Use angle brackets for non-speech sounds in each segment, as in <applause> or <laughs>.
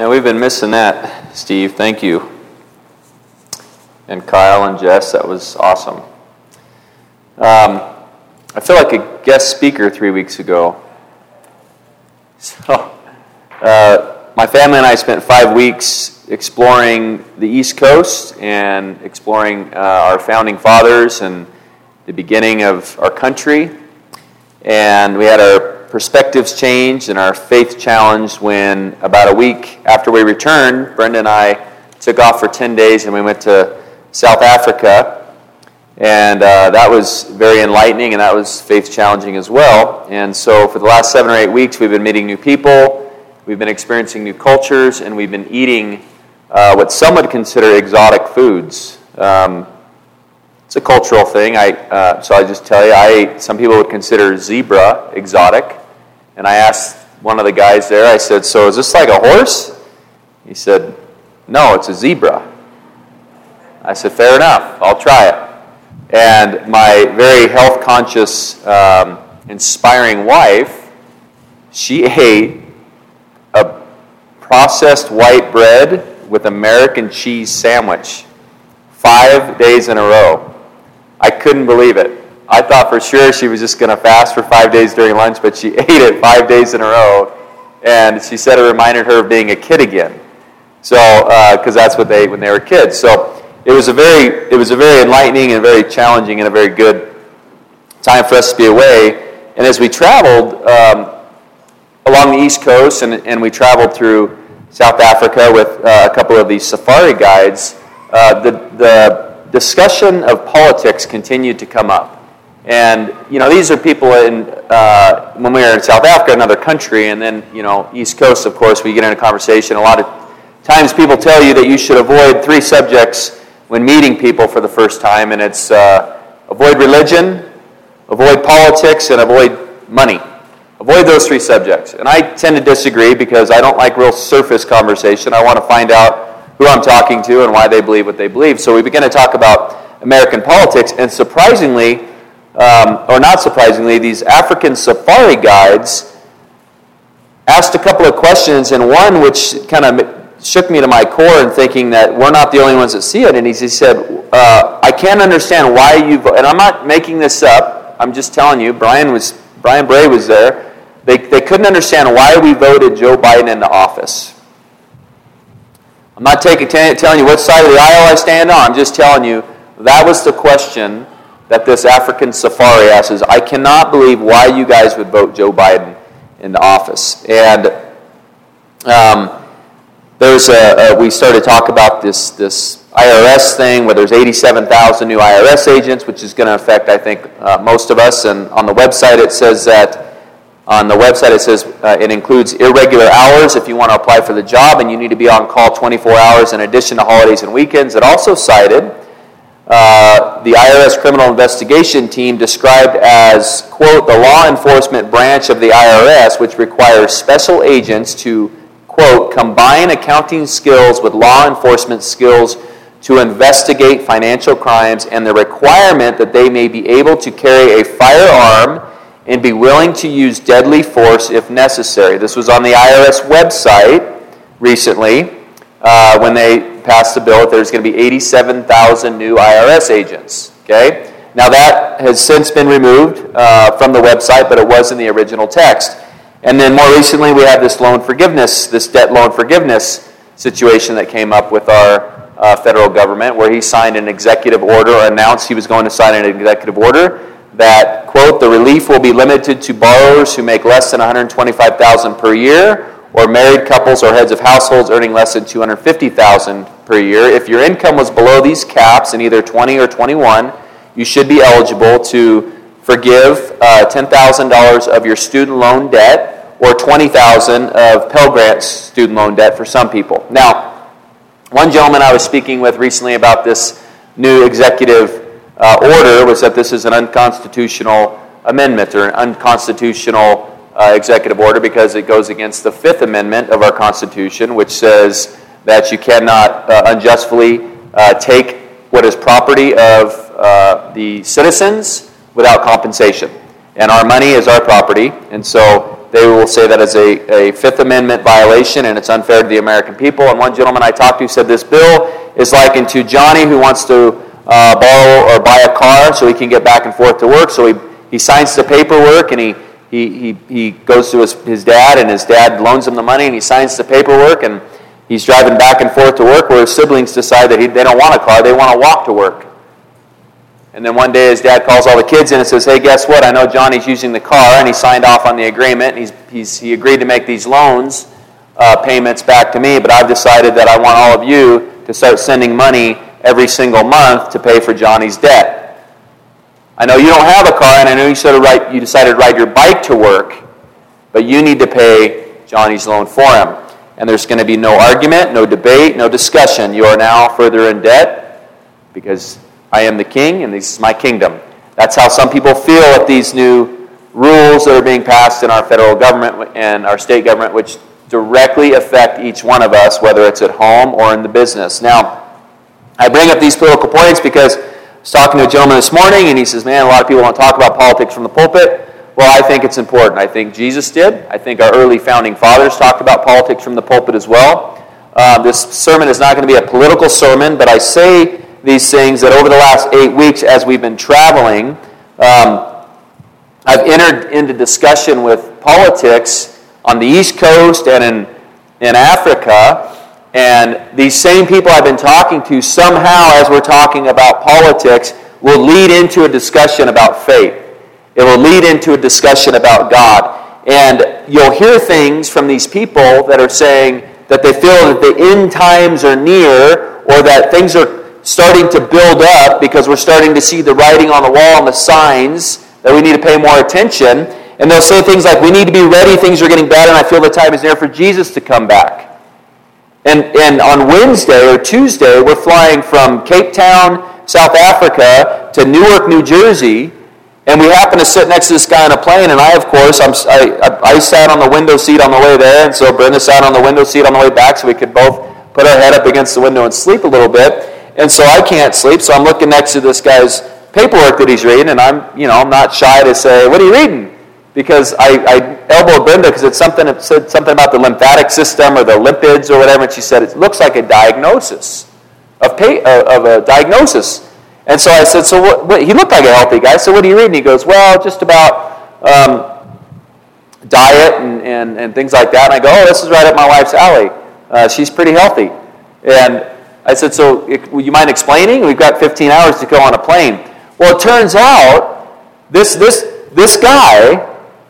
Yeah, we've been missing that, Steve. Thank you. And Kyle and Jess, that was awesome. Um, I feel like a guest speaker three weeks ago. So, uh, my family and I spent five weeks exploring the East Coast and exploring uh, our founding fathers and the beginning of our country. And we had our perspectives changed and our faith challenged when about a week after we returned, Brenda and I took off for 10 days and we went to South Africa. And uh, that was very enlightening and that was faith challenging as well. And so for the last seven or eight weeks, we've been meeting new people, we've been experiencing new cultures, and we've been eating uh, what some would consider exotic foods. Um, it's a cultural thing. I, uh, so I just tell you, I ate, some people would consider zebra exotic. And I asked one of the guys there, I said, So is this like a horse? He said, No, it's a zebra. I said, Fair enough, I'll try it. And my very health conscious, um, inspiring wife, she <laughs> ate a processed white bread with American cheese sandwich five days in a row. I couldn't believe it. I thought for sure she was just going to fast for five days during lunch, but she <laughs> ate it five days in a row. And she said it reminded her of being a kid again. So, because uh, that's what they ate when they were kids. So, it was a very, it was a very enlightening and very challenging and a very good time for us to be away. And as we traveled um, along the East Coast and, and we traveled through South Africa with uh, a couple of these safari guides, uh, the, the discussion of politics continued to come up. And you know, these are people in uh, when we were in South Africa, another country, and then you know, East Coast. Of course, we get in a conversation. A lot of times, people tell you that you should avoid three subjects when meeting people for the first time, and it's uh, avoid religion, avoid politics, and avoid money. Avoid those three subjects. And I tend to disagree because I don't like real surface conversation. I want to find out who I'm talking to and why they believe what they believe. So we begin to talk about American politics, and surprisingly um, or not surprisingly, these African safari guides asked a couple of questions, and one which kind of shook me to my core in thinking that we're not the only ones that see it. And he said, uh, I can't understand why you, and I'm not making this up, I'm just telling you, Brian, was, Brian Bray was there. They, they couldn't understand why we voted Joe Biden into office. I'm not taking, telling you what side of the aisle I stand on. I'm just telling you that was the question that this African safari asks is, I cannot believe why you guys would vote Joe Biden into office. And um, there's a, a, we started to talk about this, this IRS thing where there's 87,000 new IRS agents, which is going to affect, I think, uh, most of us. And on the website, it says that on the website, it says uh, it includes irregular hours if you want to apply for the job, and you need to be on call 24 hours in addition to holidays and weekends. It also cited uh, the IRS criminal investigation team described as, quote, the law enforcement branch of the IRS, which requires special agents to, quote, combine accounting skills with law enforcement skills to investigate financial crimes and the requirement that they may be able to carry a firearm and be willing to use deadly force if necessary. This was on the IRS website recently uh, when they passed the bill that there's going to be 87,000 new IRS agents. Okay? Now, that has since been removed uh, from the website, but it was in the original text. And then more recently, we have this loan forgiveness, this debt loan forgiveness situation that came up with our uh, federal government, where he signed an executive order or announced he was going to sign an executive order that, quote, the relief will be limited to borrowers who make less than 125000 per year or married couples or heads of households earning less than 250000 per year. If your income was below these caps in either 20 or 21, you should be eligible to forgive uh, $10,000 of your student loan debt or 20,000 of Pell Grant student loan debt for some people. Now, one gentleman I was speaking with recently about this new executive uh, order was that this is an unconstitutional amendment or an unconstitutional uh, executive order because it goes against the Fifth Amendment of our Constitution, which says that you cannot uh, unjustly uh, take what is property of uh, the citizens without compensation. And our money is our property, and so they will say that is a, a Fifth Amendment violation and it's unfair to the American people. And one gentleman I talked to said this bill is likened to Johnny who wants to uh, borrow or buy a car so he can get back and forth to work. So he, he signs the paperwork and he, he, he, he goes to his, his dad and his dad loans him the money and he signs the paperwork and he's driving back and forth to work where his siblings decide that he, they don't want a car, they want to walk to work. And then one day his dad calls all the kids in and says, Hey, guess what? I know Johnny's using the car, and he signed off on the agreement, he's, he's, he agreed to make these loans uh, payments back to me, but I've decided that I want all of you to start sending money every single month to pay for Johnny's debt. I know you don't have a car, and I know you, sort of ride, you decided to ride your bike to work, but you need to pay Johnny's loan for him. And there's going to be no argument, no debate, no discussion. You are now further in debt because I am the king, and this is my kingdom. That's how some people feel at these new rules that are being passed in our federal government and our state government, which directly affect each one of us, whether it's at home or in the business. Now, I bring up these political points because I was talking to a gentleman this morning, and he says, Man, a lot of people don't talk about politics from the pulpit. Well, I think it's important. I think Jesus did. I think our early founding fathers talked about politics from the pulpit as well. Uh, this sermon is not going to be a political sermon, but I say these things that over the last eight weeks, as we've been traveling, um, I've entered into discussion with politics on the East Coast and in, in Africa. And these same people I've been talking to, somehow, as we're talking about politics, will lead into a discussion about faith. It will lead into a discussion about God. And you'll hear things from these people that are saying that they feel that the end times are near or that things are starting to build up because we're starting to see the writing on the wall and the signs that we need to pay more attention. And they'll say things like, we need to be ready, things are getting bad, and I feel the time is near for Jesus to come back. And, and on Wednesday or Tuesday, we're flying from Cape Town, South Africa, to Newark, New Jersey, and we happen to sit next to this guy on a plane, and I, of course, I'm, I, I sat on the window seat on the way there, and so Brenda sat on the window seat on the way back, so we could both put our head up against the window and sleep a little bit. And so I can't sleep, so I'm looking next to this guy's paperwork that he's reading, and I'm, you know, I'm not shy to say, "What are you reading?" Because I, I elbowed Brenda because it's something it said something about the lymphatic system or the lipids or whatever, and she said it looks like a diagnosis of pay, of a diagnosis. And so I said, "So what, what?" He looked like a healthy guy. So what are you reading? He goes, "Well, just about." Um, diet and, and, and things like that. And I go, oh, this is right up my wife's alley. Uh, she's pretty healthy. And I said, so would you mind explaining? We've got 15 hours to go on a plane. Well, it turns out this, this, this guy,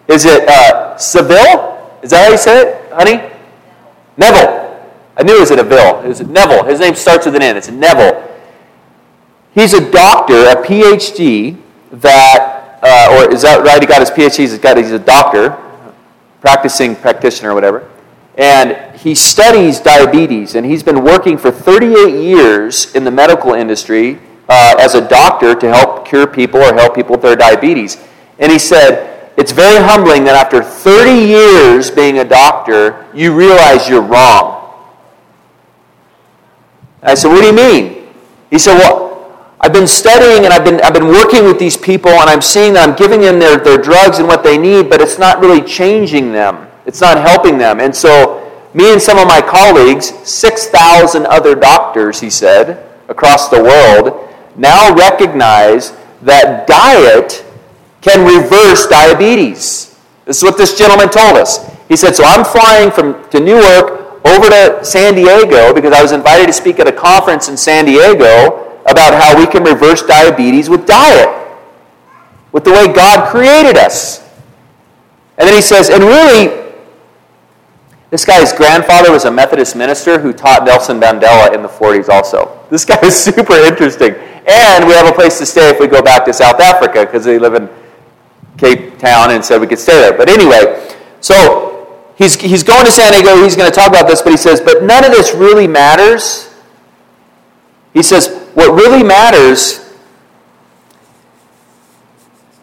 is it uh, Seville? Is that how you say it, honey? Neville. I knew it was at a Bill. It was Neville. His name starts with an N. It's Neville. He's a doctor, a PhD, that, uh, or is that right? He got his PhD. He's, got, he's a doctor, practicing practitioner or whatever and he studies diabetes, and he's been working for 38 years in the medical industry uh, as a doctor to help cure people or help people with their diabetes. And he said, It's very humbling that after 30 years being a doctor, you realize you're wrong. I said, What do you mean? He said, Well, I've been studying and I've been, I've been working with these people, and I'm seeing that I'm giving them their, their drugs and what they need, but it's not really changing them. It's not helping them. And so, me and some of my colleagues, 6,000 other doctors, he said, across the world, now recognize that diet can reverse diabetes. This is what this gentleman told us. He said, So I'm flying from to Newark over to San Diego because I was invited to speak at a conference in San Diego about how we can reverse diabetes with diet, with the way God created us. And then he says, and really, this guy's grandfather was a Methodist minister who taught Nelson Mandela in the 40s also. This guy is <laughs> super interesting. And we have a place to stay if we go back to South Africa because they live in Cape Town and said we could stay there. But anyway, so he's, he's going to San Diego. He's going to talk about this, but he says, but none of this really matters. He says, what really matters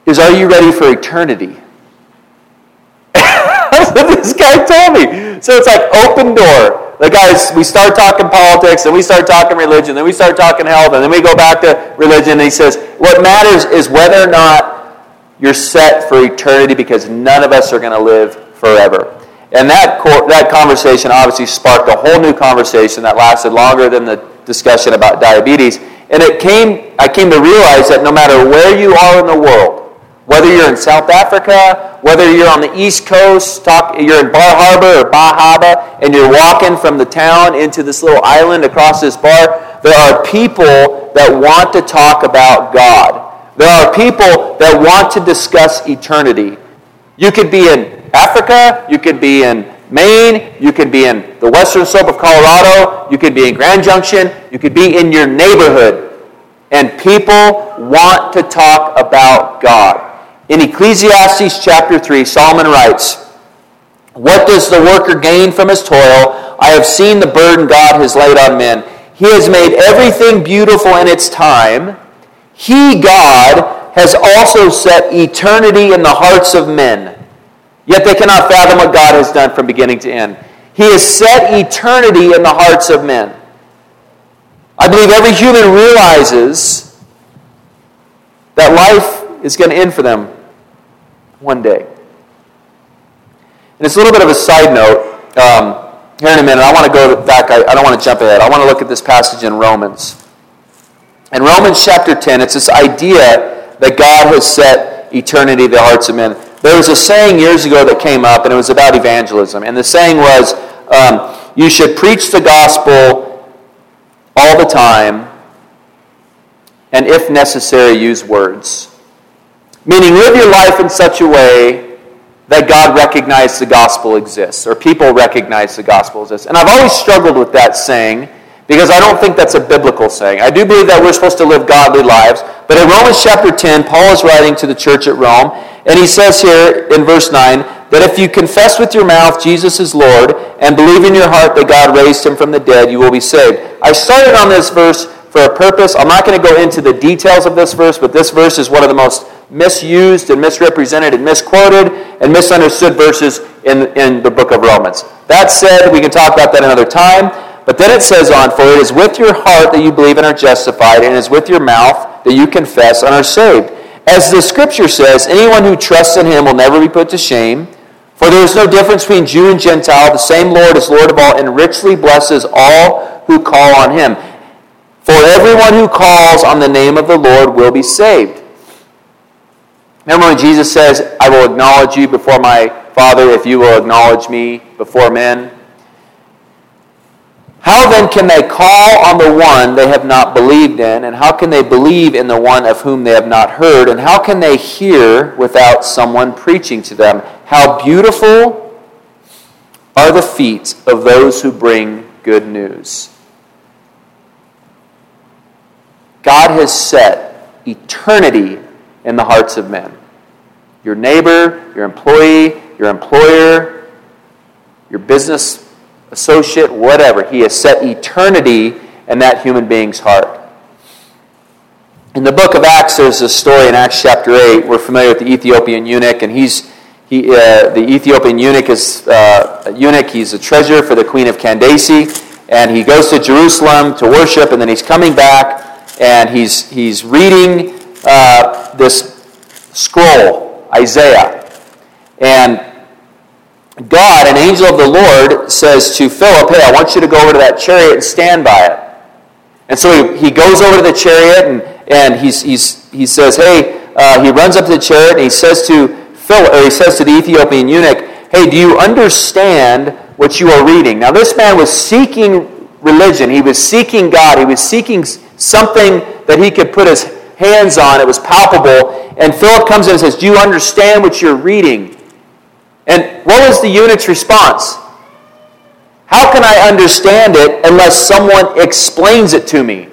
is are you ready for eternity? <laughs> That's what this guy told me. So it's like open door. The guys, we start talking politics, and we start talking religion, then we start talking health, and then we go back to religion. And he says, what matters is whether or not you're set for eternity because none of us are going to live forever. And that, that conversation obviously sparked a whole new conversation that lasted longer than the discussion about diabetes. And it came, I came to realize that no matter where you are in the world, whether you're in South Africa, whether you're on the East Coast, talk, you're in Bar Harbor or Bahaba, and you're walking from the town into this little island across this bar, there are people that want to talk about God. There are people that want to discuss eternity. You could be in Africa, you could be in Maine, you could be in the western slope of Colorado, you could be in Grand Junction, you could be in your neighborhood. And people want to talk about God. In Ecclesiastes chapter 3, Solomon writes, What does the worker gain from his toil? I have seen the burden God has laid on men. He has made everything beautiful in its time. He, God, has also set eternity in the hearts of men. Yet they cannot fathom what God has done from beginning to end. He has set eternity in the hearts of men. I believe every human realizes that life is going to end for them one day. And it's a little bit of a side note. Um, here in a minute, I want to go back. I, I don't want to jump ahead. I want to look at this passage in Romans. In Romans chapter 10, it's this idea that God has set eternity in the hearts of men. There was a saying years ago that came up, and it was about evangelism. And the saying was, um, you should preach the gospel all the time, and if necessary, use words. Meaning, live your life in such a way that God recognizes the gospel exists, or people recognize the gospel exists. And I've always struggled with that saying because I don't think that's a biblical saying. I do believe that we're supposed to live godly lives. But in Romans chapter 10, Paul is writing to the church at Rome, and he says here in verse 9 that if you confess with your mouth Jesus is Lord and believe in your heart that God raised him from the dead, you will be saved. I started on this verse for a purpose. I'm not going to go into the details of this verse, but this verse is one of the most misused and misrepresented and misquoted and misunderstood verses in, in the book of Romans. That said, we can talk about that another time. But then it says on, For it is with your heart that you believe and are justified, and it is with your mouth that you confess and are saved. As the scripture says, anyone who trusts in him will never be put to shame. For there is no difference between Jew and Gentile. The same Lord is Lord of all and richly blesses all who call on him. For everyone who calls on the name of the Lord will be saved. Remember when Jesus says, I will acknowledge you before my Father if you will acknowledge me before men? How then can they call on the one they have not believed in? And how can they believe in the one of whom they have not heard? And how can they hear without someone preaching to them? How beautiful are the feet of those who bring good news. God has set eternity in the hearts of men. Your neighbor, your employee, your employer, your business associate, whatever. He has set eternity in that human being's heart. In the book of Acts, there's a story in Acts chapter 8. We're familiar with the Ethiopian eunuch, and he's he, uh, the Ethiopian eunuch is uh, a eunuch. He's a treasurer for the queen of Candace, and he goes to Jerusalem to worship, and then he's coming back, and he's he's reading uh, this scroll, Isaiah. And God, an angel of the Lord, says to Philip, Hey, I want you to go over to that chariot and stand by it. And so he, he goes over to the chariot and, and he's, he's, he says, Hey, uh, he runs up to the chariot and he says to Philip, or he says to the Ethiopian eunuch, Hey, do you understand what you are reading? Now, this man was seeking religion. He was seeking God. He was seeking something that he could put his hands on. It was palpable. And Philip comes in and says, Do you understand what you're reading? And what was the eunuch's response? How can I understand it unless someone explains it to me?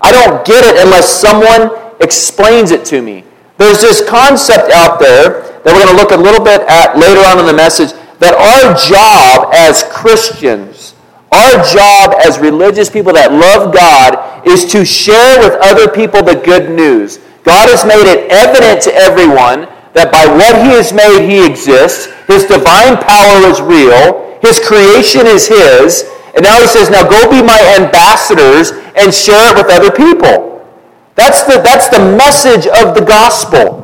I don't get it unless someone explains it to me. There's this concept out there that we're going to look a little bit at later on in the message that our job as Christians, our job as religious people that love God, is to share with other people the good news. God has made it evident to everyone that by what he has made, he exists. His divine power is real. His creation is his. And now he says, now go be my ambassadors and share it with other people. That's the, that's the message of the gospel.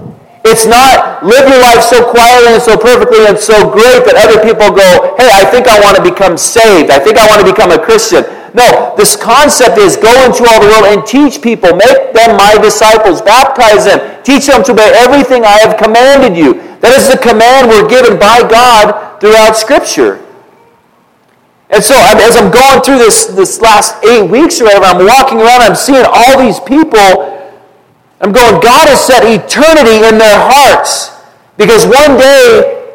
It's not live your life so quietly and so perfectly and so great that other people go, hey, I think I want to become saved. I think I want to become a Christian. No, this concept is go into all the world and teach people, make them my disciples, baptize them, teach them to obey everything I have commanded you. That is the command we're given by God throughout Scripture. And so as I'm going through this, this last eight weeks or whatever, I'm walking around, I'm seeing all these people. I'm going, God has set eternity in their hearts. Because one day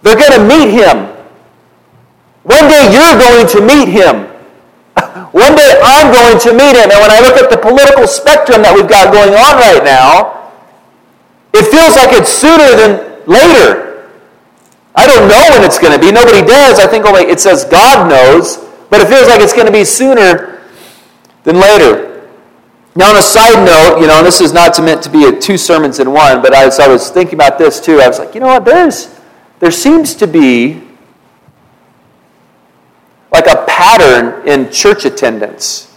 they're going to meet him. One day you're going to meet him. One day I'm going to meet him. And when I look at the political spectrum that we've got going on right now, it feels like it's sooner than later. I don't know when it's going to be. Nobody does. I think only it says God knows, but it feels like it's going to be sooner than later. Now, on a side note, you know, this is not meant to be two sermons in one, but as I was thinking about this too, I was like, you know what? There's there seems to be like a pattern in church attendance.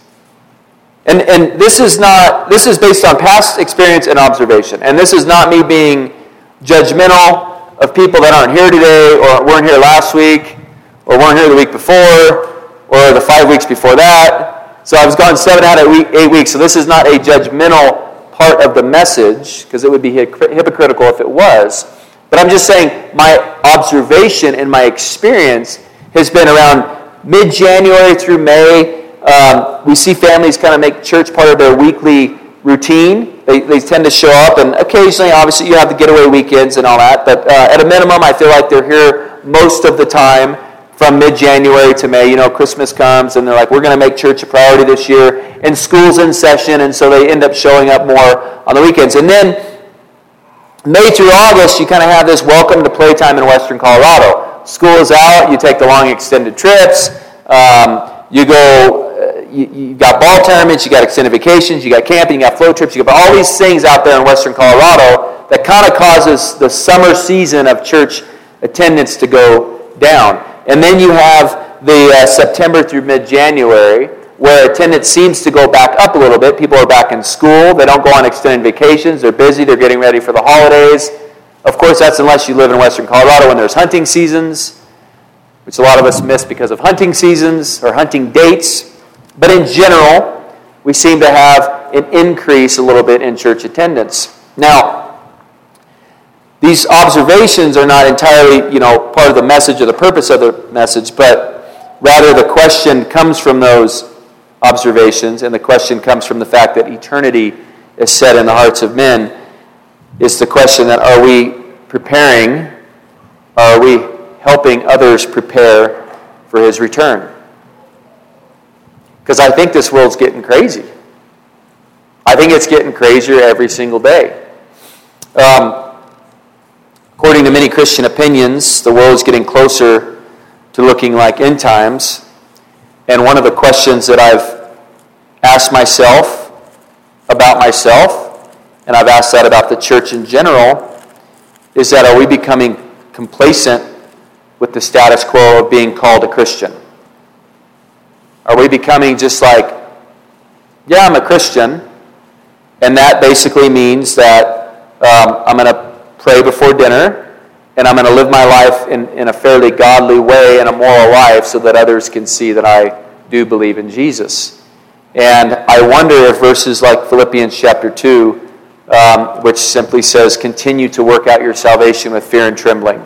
And, and this is not this is based on past experience and observation. And this is not me being judgmental of people that aren't here today, or weren't here last week, or weren't here the week before, or the five weeks before that. So I was gone seven out of eight weeks. So this is not a judgmental part of the message, because it would be hypocritical if it was. But I'm just saying my observation and my experience has been around mid January through May. Um, we see families kind of make church part of their weekly routine. They, they tend to show up, and occasionally, obviously, you have the getaway weekends and all that. But uh, at a minimum, I feel like they're here most of the time from mid January to May. You know, Christmas comes, and they're like, we're going to make church a priority this year. And school's in session, and so they end up showing up more on the weekends. And then May through August, you kind of have this welcome to playtime in Western Colorado. School is out, you take the long extended trips. Um, you go you, you got ball tournaments, you got extended vacations, you got camping, you got flow trips, you got all these things out there in western Colorado that kind of causes the summer season of church attendance to go down. And then you have the uh, September through mid January where attendance seems to go back up a little bit. People are back in school, they don't go on extended vacations, they're busy, they're getting ready for the holidays. Of course, that's unless you live in western Colorado when there's hunting seasons, which a lot of us miss because of hunting seasons or hunting dates. But in general, we seem to have an increase a little bit in church attendance. Now, these observations are not entirely, you know, part of the message or the purpose of the message, but rather the question comes from those observations, and the question comes from the fact that eternity is set in the hearts of men. Is the question that are we preparing, are we helping others prepare for his return? Because I think this world's getting crazy. I think it's getting crazier every single day. Um, according to many Christian opinions, the world is getting closer to looking like end times. And one of the questions that I've asked myself about myself, and I've asked that about the church in general, is that are we becoming complacent with the status quo of being called a Christian? Are we becoming just like, yeah, I'm a Christian, and that basically means that um, I'm going to pray before dinner, and I'm going to live my life in, in a fairly godly way and a moral life so that others can see that I do believe in Jesus. And I wonder if verses like Philippians chapter 2, um, which simply says, continue to work out your salvation with fear and trembling.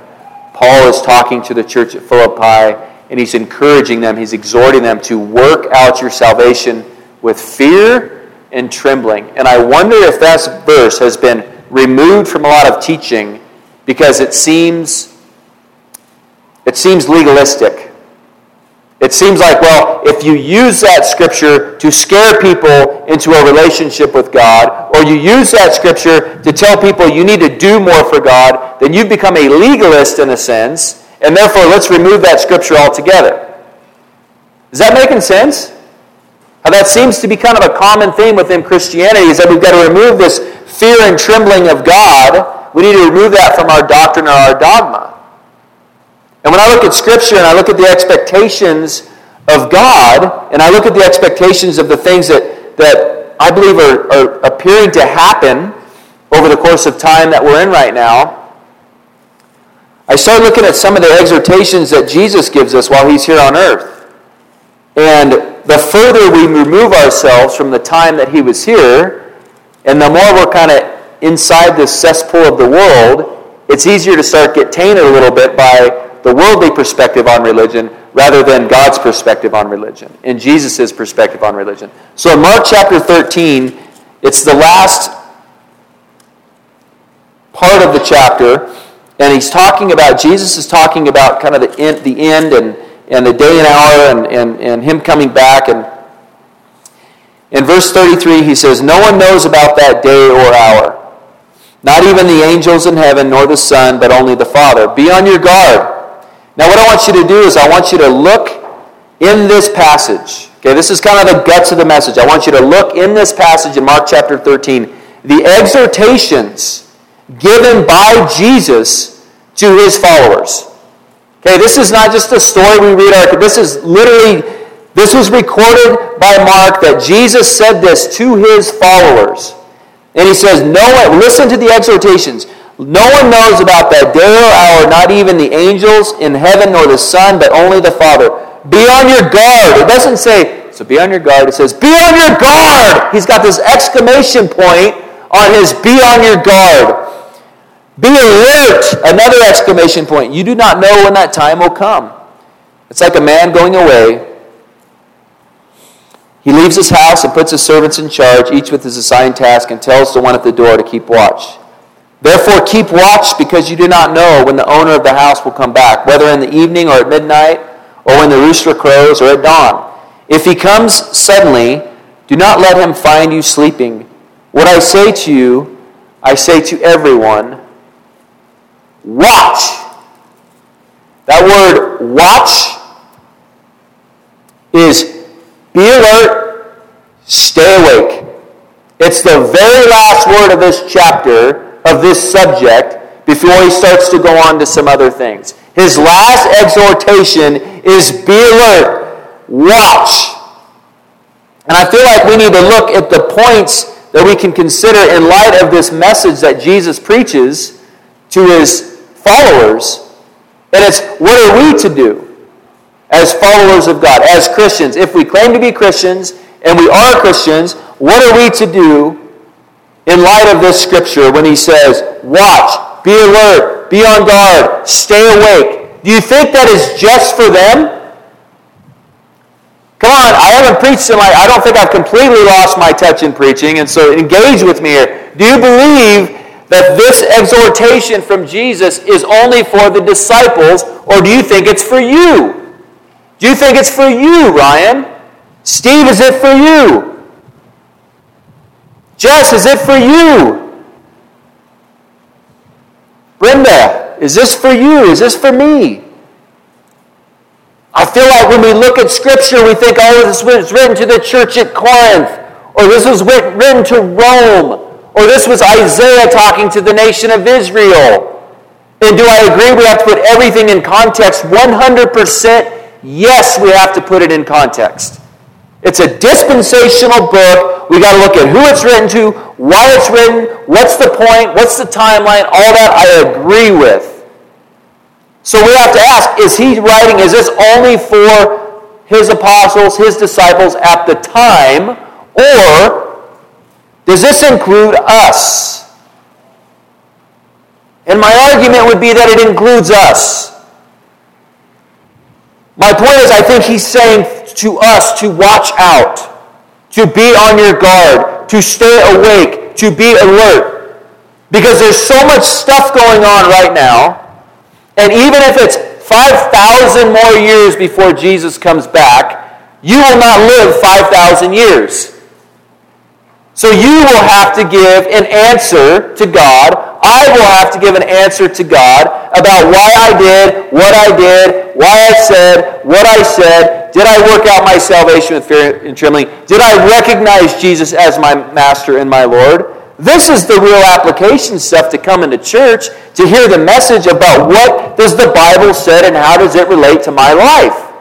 Paul is talking to the church at Philippi and he's encouraging them, he's exhorting them to work out your salvation with fear and trembling. And I wonder if that verse has been removed from a lot of teaching because it seems it seems legalistic. It seems like, well, if you use that scripture to scare people into a relationship with God, or you use that scripture to tell people you need to do more for God, then you've become a legalist in a sense, and therefore, let's remove that scripture altogether. Is that making sense? How that seems to be kind of a common theme within Christianity is that we've got to remove this fear and trembling of God. We need to remove that from our doctrine or our dogma. And when I look at Scripture and I look at the expectations of God, and I look at the expectations of the things that, that I believe are, are appearing to happen over the course of time that we're in right now, I start looking at some of the exhortations that Jesus gives us while he's here on earth. And the further we remove ourselves from the time that he was here, and the more we're kind of inside this cesspool of the world, it's easier to start get tainted a little bit by the worldly perspective on religion rather than God's perspective on religion and Jesus' perspective on religion. So in Mark chapter 13, it's the last part of the chapter, and he's talking about, Jesus is talking about kind of the end, the end and, and the day and hour and, and, and him coming back. And in verse 33, he says, No one knows about that day or hour. Not even the angels in heaven, nor the Son, but only the Father. Be on your guard. Now, what I want you to do is I want you to look in this passage. Okay, this is kind of the guts of the message. I want you to look in this passage in Mark chapter 13, the exhortations given by Jesus to his followers. Okay, this is not just a story we read. This is literally, this was recorded by Mark that Jesus said this to his followers. And he says, No listen to the exhortations. No one knows about that day or hour, not even the angels in heaven nor the Son, but only the Father. Be on your guard. It doesn't say, so be on your guard. It says, be on your guard. He's got this exclamation point on his be on your guard. Be alert. Another exclamation point. You do not know when that time will come. It's like a man going away. He leaves his house and puts his servants in charge, each with his assigned task, and tells the one at the door to keep watch. Therefore, keep watch because you do not know when the owner of the house will come back, whether in the evening or at midnight, or when the rooster crows or at dawn. If he comes suddenly, do not let him find you sleeping. What I say to you, I say to everyone watch. That word watch is be alert, stay awake. It's the very last word of this chapter of this subject before he starts to go on to some other things. His last exhortation is be alert, watch. And I feel like we need to look at the points that we can consider in light of this message that Jesus preaches to his followers. And it's what are we to do as followers of God, as Christians? If we claim to be Christians and we are Christians, what are we to do in light of this scripture when he says, Watch, be alert, be on guard, stay awake. Do you think that is just for them? Come on, I haven't preached in my, I don't think I've completely lost my touch in preaching, and so engage with me here. Do you believe that this exhortation from Jesus is only for the disciples, or do you think it's for you? Do you think it's for you, Ryan? Steve, is it for you? Jess, is it for you? Brenda, is this for you? Is this for me? I feel like when we look at Scripture, we think, oh, this was written to the church at Corinth, or this was written to Rome, or this was Isaiah talking to the nation of Israel. And do I agree we have to put everything in context? 100% yes, we have to put it in context. It's a dispensational book. We got to look at who it's written to, why it's written, what's the point, what's the timeline, all that I agree with. So we have to ask is he writing, is this only for his apostles, his disciples at the time, or does this include us? And my argument would be that it includes us. My point is, I think he's saying to us to watch out, to be on your guard, to stay awake, to be alert. Because there's so much stuff going on right now, and even if it's 5,000 more years before Jesus comes back, you will not live 5,000 years. So you will have to give an answer to God. I will have to give an answer to God about why I did what I did, why I said what I said. Did I work out my salvation with fear and trembling? Did I recognize Jesus as my master and my Lord? This is the real application stuff to come into church to hear the message about what does the Bible say and how does it relate to my life.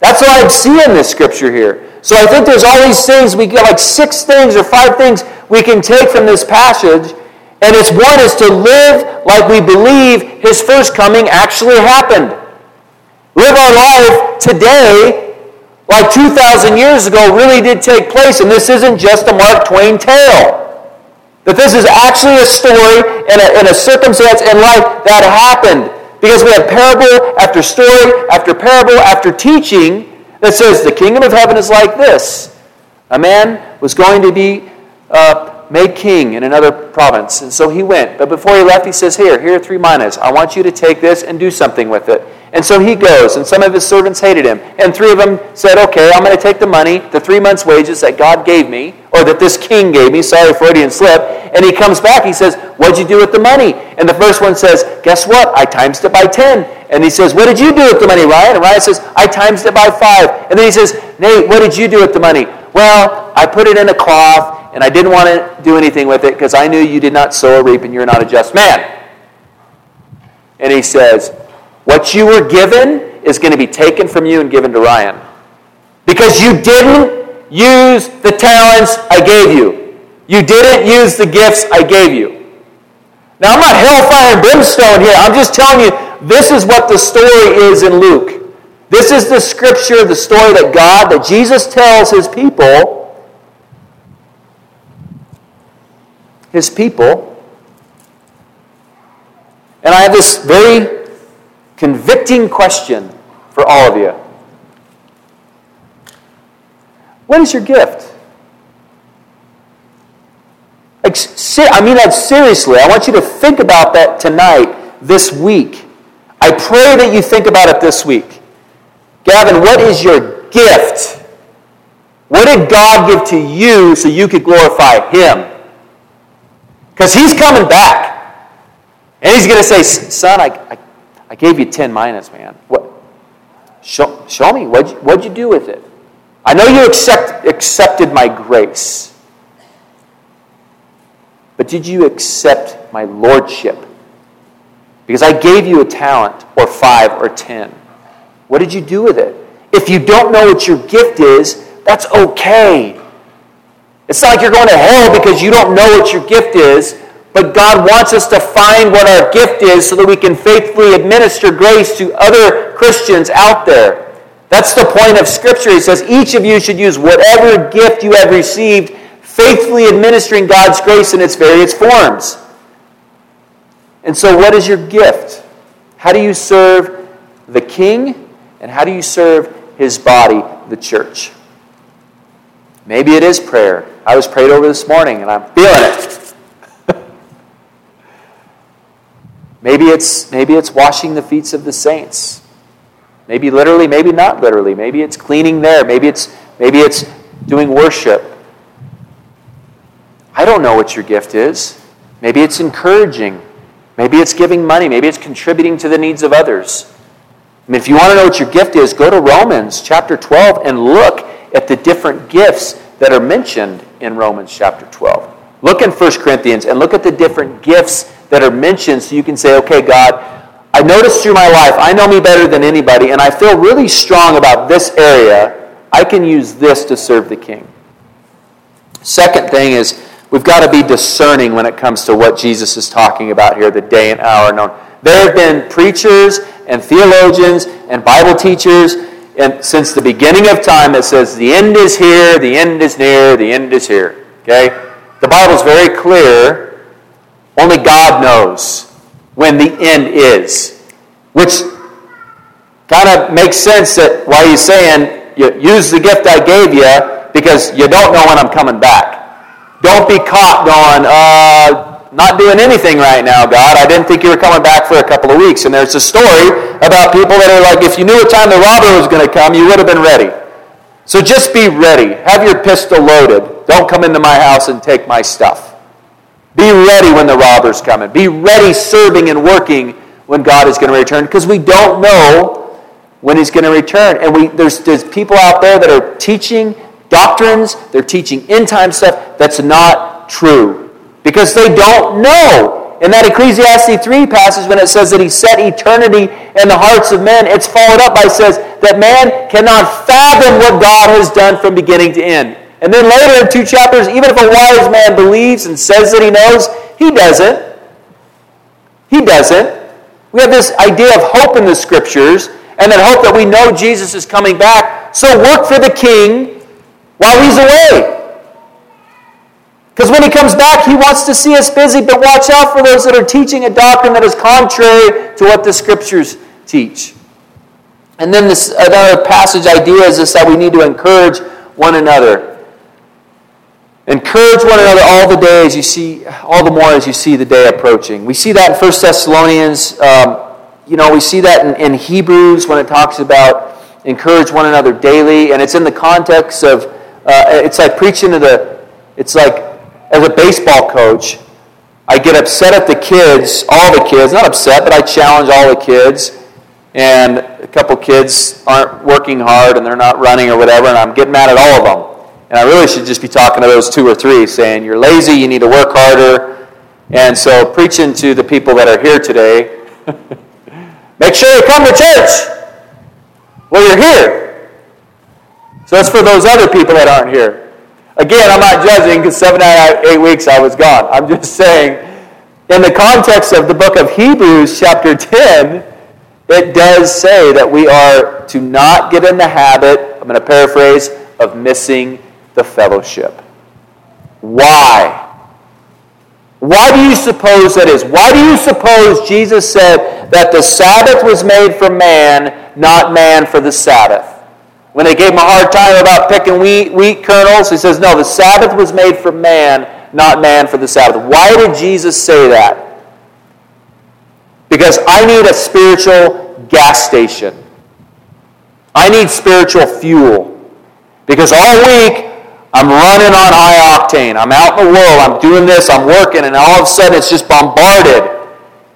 That's what I see in this scripture here. So I think there's all these things, we get like six things or five things we can take from this passage, and it's one is to live like we believe his first coming actually happened. Live our life today like 2,000 years ago really did take place, and this isn't just a Mark Twain tale. That this is actually a story and a, and a circumstance in life that happened. Because we have parable after story after parable after teaching that says the kingdom of heaven is like this. A man was going to be uh, made king in another province, and so he went. But before he left, he says, Here, here are three minas. I want you to take this and do something with it. And so he goes, and some of his servants hated him. And three of them said, Okay, I'm going to take the money, the three months' wages that God gave me, or that this king gave me. Sorry, Freudian slip. And he comes back, he says, What'd you do with the money? And the first one says, Guess what? I times it by 10. And he says, What did you do with the money, Ryan? And Ryan says, I times it by 5. And then he says, Nate, what did you do with the money? Well, I put it in a cloth, and I didn't want to do anything with it because I knew you did not sow or reap, and you're not a just man. And he says, what you were given is going to be taken from you and given to Ryan. Because you didn't use the talents I gave you. You didn't use the gifts I gave you. Now, I'm not hellfire and brimstone here. I'm just telling you, this is what the story is in Luke. This is the scripture, the story that God, that Jesus tells his people, his people. And I have this very convicting question for all of you. What is your gift? I mean that seriously. I want you to think about that tonight, this week. I pray that you think about it this week. Gavin, what is your gift? What did God give to you so you could glorify Him? Because He's coming back. And He's going to say, Son, I, I I gave you 10 minas, man. What? Show, show me. What'd you, what'd you do with it? I know you accept, accepted my grace. But did you accept my lordship? Because I gave you a talent, or five, or ten. What did you do with it? If you don't know what your gift is, that's okay. It's not like you're going to hell because you don't know what your gift is. But God wants us to find what our gift is so that we can faithfully administer grace to other Christians out there. That's the point of Scripture. He says each of you should use whatever gift you have received, faithfully administering God's grace in its various forms. And so, what is your gift? How do you serve the King? And how do you serve his body, the church? Maybe it is prayer. I was prayed over this morning and I'm feeling it. <laughs> Maybe it's, maybe it's washing the feet of the saints. Maybe literally, maybe not literally. Maybe it's cleaning there. Maybe it's, maybe it's doing worship. I don't know what your gift is. Maybe it's encouraging. Maybe it's giving money. Maybe it's contributing to the needs of others. I mean, if you want to know what your gift is, go to Romans chapter 12 and look at the different gifts that are mentioned in Romans chapter 12. Look in 1 Corinthians and look at the different gifts that are mentioned so you can say, okay, God, I noticed through my life, I know me better than anybody, and I feel really strong about this area. I can use this to serve the king. Second thing is, we've got to be discerning when it comes to what Jesus is talking about here, the day and hour known. There have been preachers and theologians and Bible teachers and since the beginning of time that says the end is here, the end is near, the end is here. Okay? The Bible is very clear only God knows when the end is. Which kind of makes sense that why he's saying, use the gift I gave you because you don't know when I'm coming back. Don't be caught going, uh, not doing anything right now, God. I didn't think you were coming back for a couple of weeks. And there's a story about people that are like, if you knew what time the robber was going to come, you would have been ready. So just be ready. Have your pistol loaded. Don't come into my house and take my stuff. Be ready when the robber's coming. Be ready serving and working when God is going to return because we don't know when he's going to return. And we, there's, there's people out there that are teaching doctrines, they're teaching end time stuff that's not true because they don't know. In that Ecclesiastes 3 passage, when it says that he set eternity in the hearts of men, it's followed up by says that man cannot fathom what God has done from beginning to end. And then later in two chapters, even if a wise man believes and says that he knows, he doesn't. He doesn't. We have this idea of hope in the scriptures and then hope that we know Jesus is coming back. So work for the king while he's away. Because when he comes back, he wants to see us busy, but watch out for those that are teaching a doctrine that is contrary to what the scriptures teach. And then this another passage idea is this that we need to encourage one another. Encourage one another all the day as you see, all the more as you see the day approaching. We see that in 1 Thessalonians. Um, you know, we see that in, in Hebrews when it talks about encourage one another daily, and it's in the context of uh, it's like preaching to the. It's like as a baseball coach, I get upset at the kids, all the kids, not upset, but I challenge all the kids. And a couple kids aren't working hard and they're not running or whatever, and I'm getting mad at all of them. And I really should just be talking to those two or three, saying, You're lazy, you need to work harder. And so, preaching to the people that are here today, <laughs> make sure you come to church while you're here. So, that's for those other people that aren't here. Again, I'm not judging because seven out of eight weeks I was gone. I'm just saying, in the context of the book of Hebrews, chapter 10, it does say that we are to not get in the habit, I'm going to paraphrase, of missing the fellowship. Why? Why do you suppose that is? Why do you suppose Jesus said that the Sabbath was made for man, not man for the Sabbath? When they gave him a hard time about picking wheat, wheat kernels, he says, No, the Sabbath was made for man, not man for the Sabbath. Why did Jesus say that? Because I need a spiritual gas station. I need spiritual fuel. Because all week, I'm running on high octane. I'm out in the world. I'm doing this. I'm working. And all of a sudden, it's just bombarded.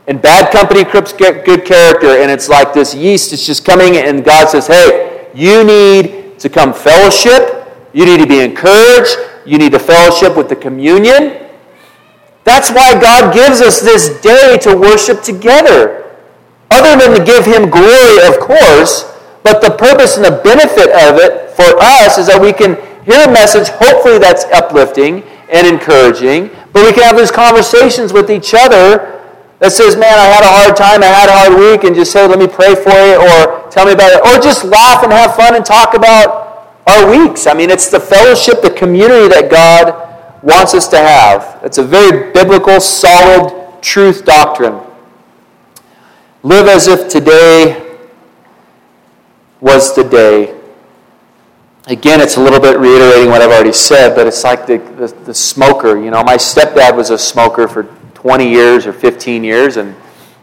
And bad company crips get good character. And it's like this yeast is just coming. And God says, hey, you need to come fellowship. You need to be encouraged. You need to fellowship with the communion. That's why God gives us this day to worship together. Other than to give Him glory, of course, but the purpose and the benefit of it for us is that we can hear a message, hopefully that's uplifting and encouraging, but we can have those conversations with each other that says, Man, I had a hard time, I had a hard week, and just say, Let me pray for you, or tell me about it, or just laugh and have fun and talk about our weeks. I mean, it's the fellowship, the community that God wants us to have. It's a very biblical, solid truth doctrine. Live as if today was the day. Again, it's a little bit reiterating what I've already said, but it's like the, the, the smoker. You know, my stepdad was a smoker for 20 years or 15 years, and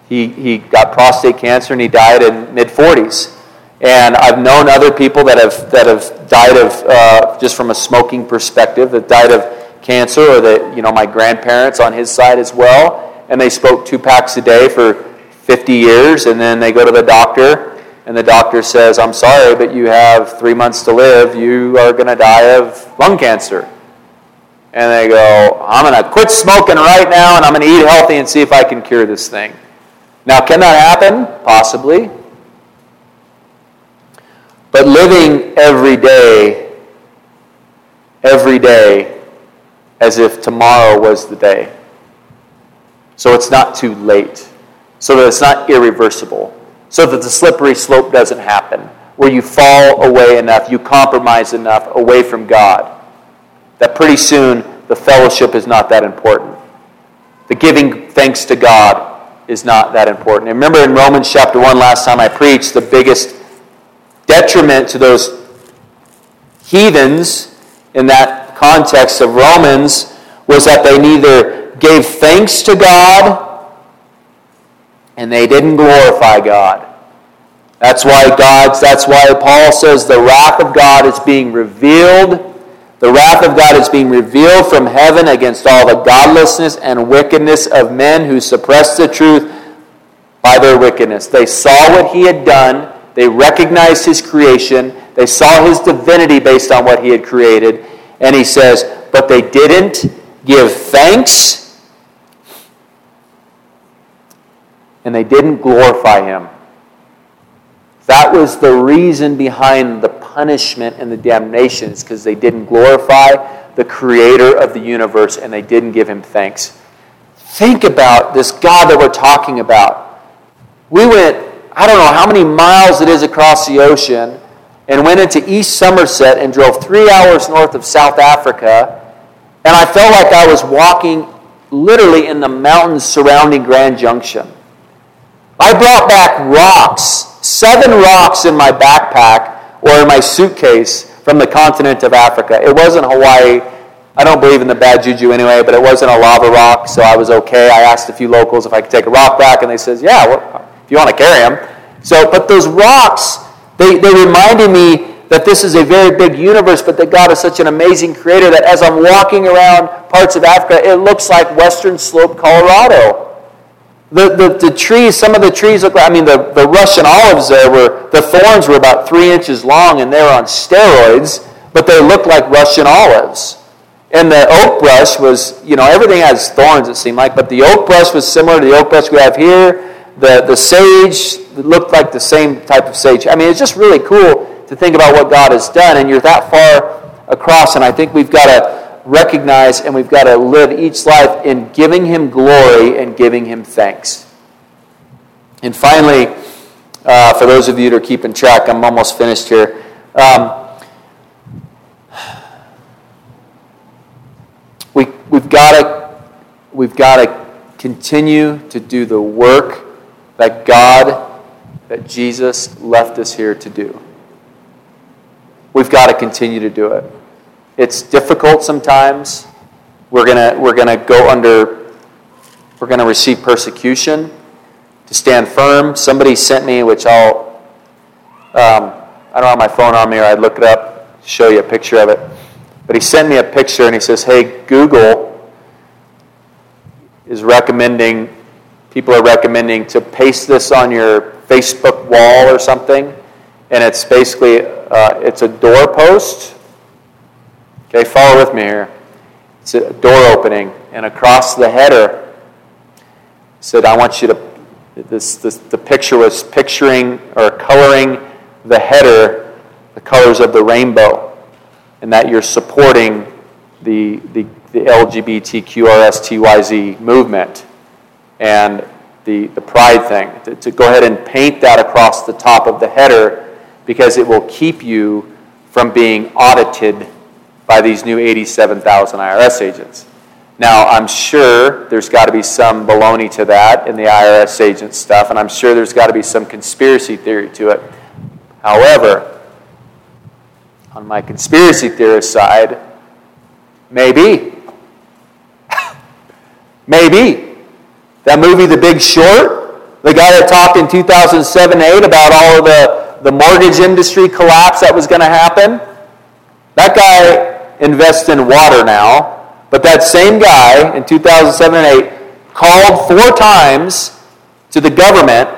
he, he got prostate cancer and he died in mid 40s. And I've known other people that have, that have died of, uh, just from a smoking perspective, that died of cancer, or that, you know, my grandparents on his side as well, and they spoke two packs a day for 50 years, and then they go to the doctor, and the doctor says, I'm sorry, but you have three months to live. You are going to die of lung cancer and they go, I'm going to quit smoking right now and I'm going to eat healthy and see if I can cure this thing. Now, can that happen? Possibly. But living every day, every day, as if tomorrow was the day. So it's not too late. So that it's not irreversible. So that the slippery slope doesn't happen. Where you fall away enough, you compromise enough away from God that pretty soon the fellowship is not that important. The giving thanks to God is not that important. And remember in Romans chapter 1, last time I preached, the biggest detriment to those heathens in that context of Romans was that they neither gave thanks to God and they didn't glorify God. That's why God's that's why Paul says the wrath of God is being revealed the wrath of God is being revealed from heaven against all the godlessness and wickedness of men who suppress the truth by their wickedness. They saw what he had done, they recognized his creation, they saw his divinity based on what he had created, and he says, but they didn't give thanks and they didn't glorify him. That was the reason behind the punishment and the damnation is because they didn't glorify the creator of the universe and they didn't give him thanks. Think about this God that we're talking about. We went, I don't know how many miles it is across the ocean, and went into East Somerset and drove three hours north of South Africa. And I felt like I was walking literally in the mountains surrounding Grand Junction. I brought back rocks, seven rocks in my backpack or in my suitcase from the continent of Africa. It wasn't Hawaii. I don't believe in the bad juju anyway, but it wasn't a lava rock, so I was okay. I asked a few locals if I could take a rock back, and they says, "Yeah, well, if you want to carry them." So, but those rocks, they, they reminded me that this is a very big universe, but that God is such an amazing creator that as I'm walking around parts of Africa, it looks like Western Slope, Colorado. The, the, the trees, some of the trees look like, I mean, the, the Russian olives there were, the thorns were about three inches long and they were on steroids, but they looked like Russian olives. And the oak brush was, you know, everything has thorns, it seemed like, but the oak brush was similar to the oak brush we have here. The, the sage looked like the same type of sage. I mean, it's just really cool to think about what God has done, and you're that far across, and I think we've got to recognize and we've got to live each life in giving Him glory and giving Him thanks. And finally, uh, for those of you that are keeping track, I'm almost finished here. Um, we, we've got to we've got to continue to do the work that God, that Jesus left us here to do. We've got to continue to do it. It's difficult sometimes. We're gonna we're gonna go under. We're gonna receive persecution. To stand firm, somebody sent me, which I'll. Um, I don't have my phone on me, or I'd look it up, show you a picture of it. But he sent me a picture and he says, Hey, Google is recommending, people are recommending to paste this on your Facebook wall or something. And it's basically, uh, it's a doorpost. Okay, follow with me here. It's a door opening. And across the header, said, I want you to, this, this, the picture was picturing or coloring the header the colors of the rainbow and that you're supporting the, the, the LGBTQRSTYZ movement and the, the pride thing. To, to go ahead and paint that across the top of the header because it will keep you from being audited by these new 87,000 IRS agents. Now, I'm sure there's got to be some baloney to that in the IRS agent stuff, and I'm sure there's got to be some conspiracy theory to it. However, on my conspiracy theorist side, maybe. <laughs> maybe. That movie, The Big Short, the guy that talked in 2007 8 about all of the, the mortgage industry collapse that was going to happen, that guy invests in water now. But that same guy in 2007 and 8 called four times to the government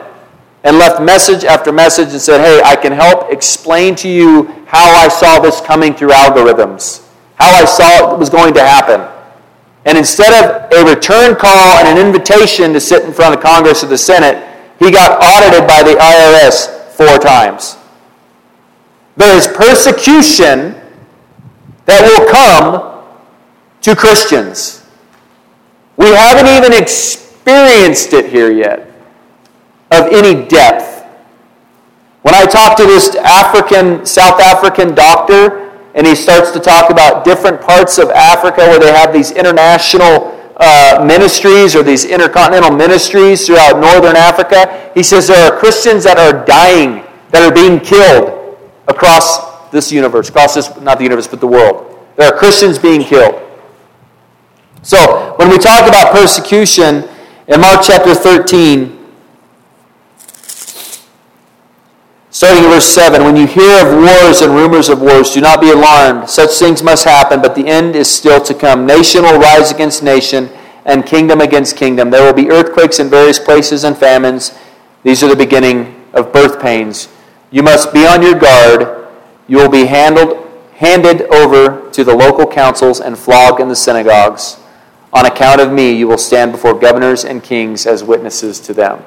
and left message after message and said, Hey, I can help explain to you how I saw this coming through algorithms, how I saw it was going to happen. And instead of a return call and an invitation to sit in front of Congress or the Senate, he got audited by the IRS four times. There is persecution that will come to Christians. We haven't even experienced it here yet of any depth. When I talk to this African, South African doctor, and he starts to talk about different parts of Africa where they have these international uh, ministries or these intercontinental ministries throughout northern Africa, he says there are Christians that are dying, that are being killed across this universe, across this, not the universe, but the world. There are Christians being killed. So, when we talk about persecution in Mark chapter 13, Starting in verse 7 When you hear of wars and rumors of wars, do not be alarmed. Such things must happen, but the end is still to come. Nation will rise against nation, and kingdom against kingdom. There will be earthquakes in various places and famines. These are the beginning of birth pains. You must be on your guard you will be handled, handed over to the local councils and flogged in the synagogues. On account of me, you will stand before governors and kings as witnesses to them.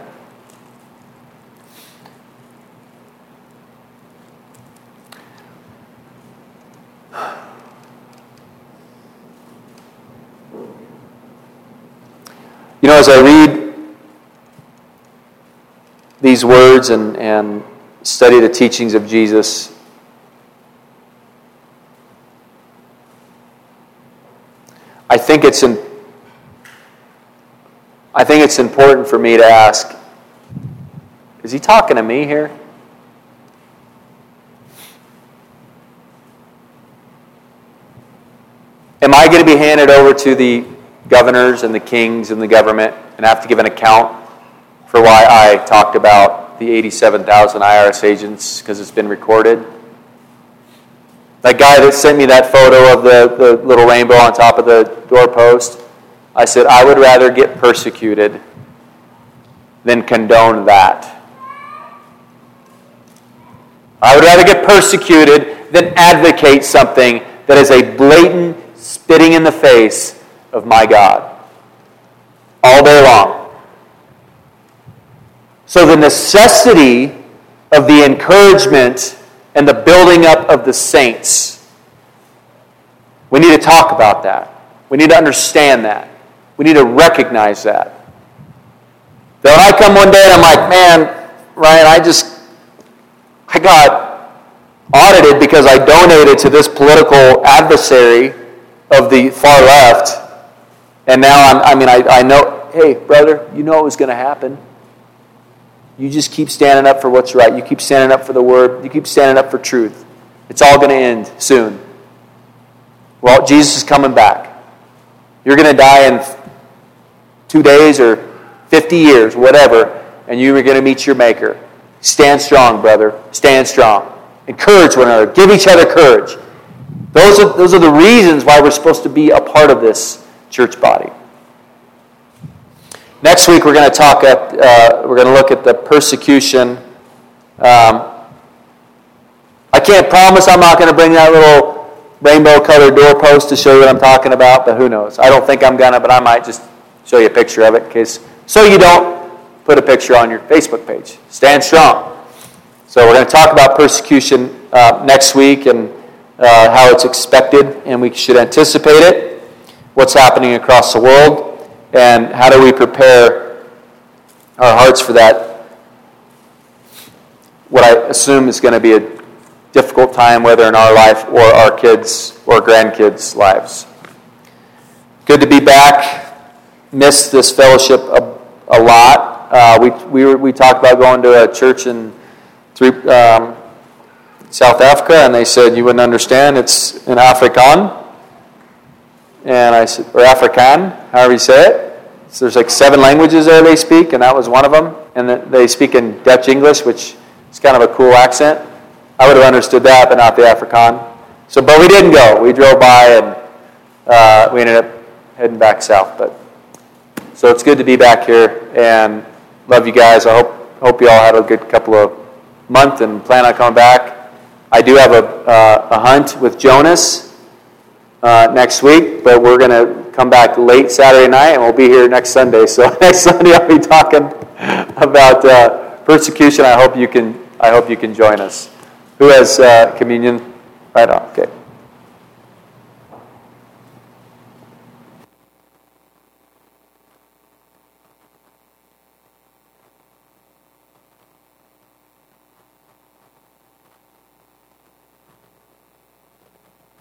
You know, as I read these words and, and study the teachings of Jesus, I think it's in, I think it's important for me to ask, is he talking to me here? Am I going to be handed over to the governors and the kings and the government and have to give an account for why I talked about the 87,000 IRS agents because it's been recorded? That guy that sent me that photo of the, the little rainbow on top of the doorpost, I said, I would rather get persecuted than condone that. I would rather get persecuted than advocate something that is a blatant spitting in the face of my God all day long. So, the necessity of the encouragement and the building up of the saints, we need to talk about that. We need to understand that. We need to recognize that. That I come one day and I'm like, man, Ryan, I just, I got audited because I donated to this political adversary of the far left. And now I'm, I mean, I, I know, hey, brother, you know it was going to happen. You just keep standing up for what's right. You keep standing up for the word. You keep standing up for truth. It's all going to end soon. Well, Jesus is coming back. You're going to die in two days or 50 years, whatever, and you are going to meet your Maker. Stand strong, brother. Stand strong. Encourage one another. Give each other courage. Those are, those are the reasons why we're supposed to be a part of this church body. Next week, we're going to talk at, uh, we're going to look at the persecution. Um, I can't promise I'm not going to bring that little rainbow colored doorpost to show you what I'm talking about, but who knows? I don't think I'm going to, but I might just show you a picture of it case, so you don't put a picture on your Facebook page. Stand strong. So, we're going to talk about persecution uh, next week and uh, how it's expected and we should anticipate it, what's happening across the world, and how do we prepare our hearts for that, what I assume is going to be a difficult time, whether in our life or our kids' or grandkids' lives. Good to be back. Missed this fellowship a, a lot. Uh, we, we, were, we talked about going to a church in three, um, South Africa, and they said, You wouldn't understand, it's in Afrikaan. And I said, or Afrikaan, however you say it. So there's like seven languages there they speak, and that was one of them. And they speak in Dutch English, which is kind of a cool accent. I would have understood that, but not the Afrikaan. So, but we didn't go. We drove by, and uh, we ended up heading back south. But so it's good to be back here, and love you guys. I hope hope you all had a good couple of months and plan on coming back. I do have a, uh, a hunt with Jonas uh, next week, but we're going to come back late Saturday night and we'll be here next Sunday. <laughs> So next Sunday I'll be talking about uh, persecution. I hope you can. I hope you can join us. Who has uh, communion? Right on. Okay.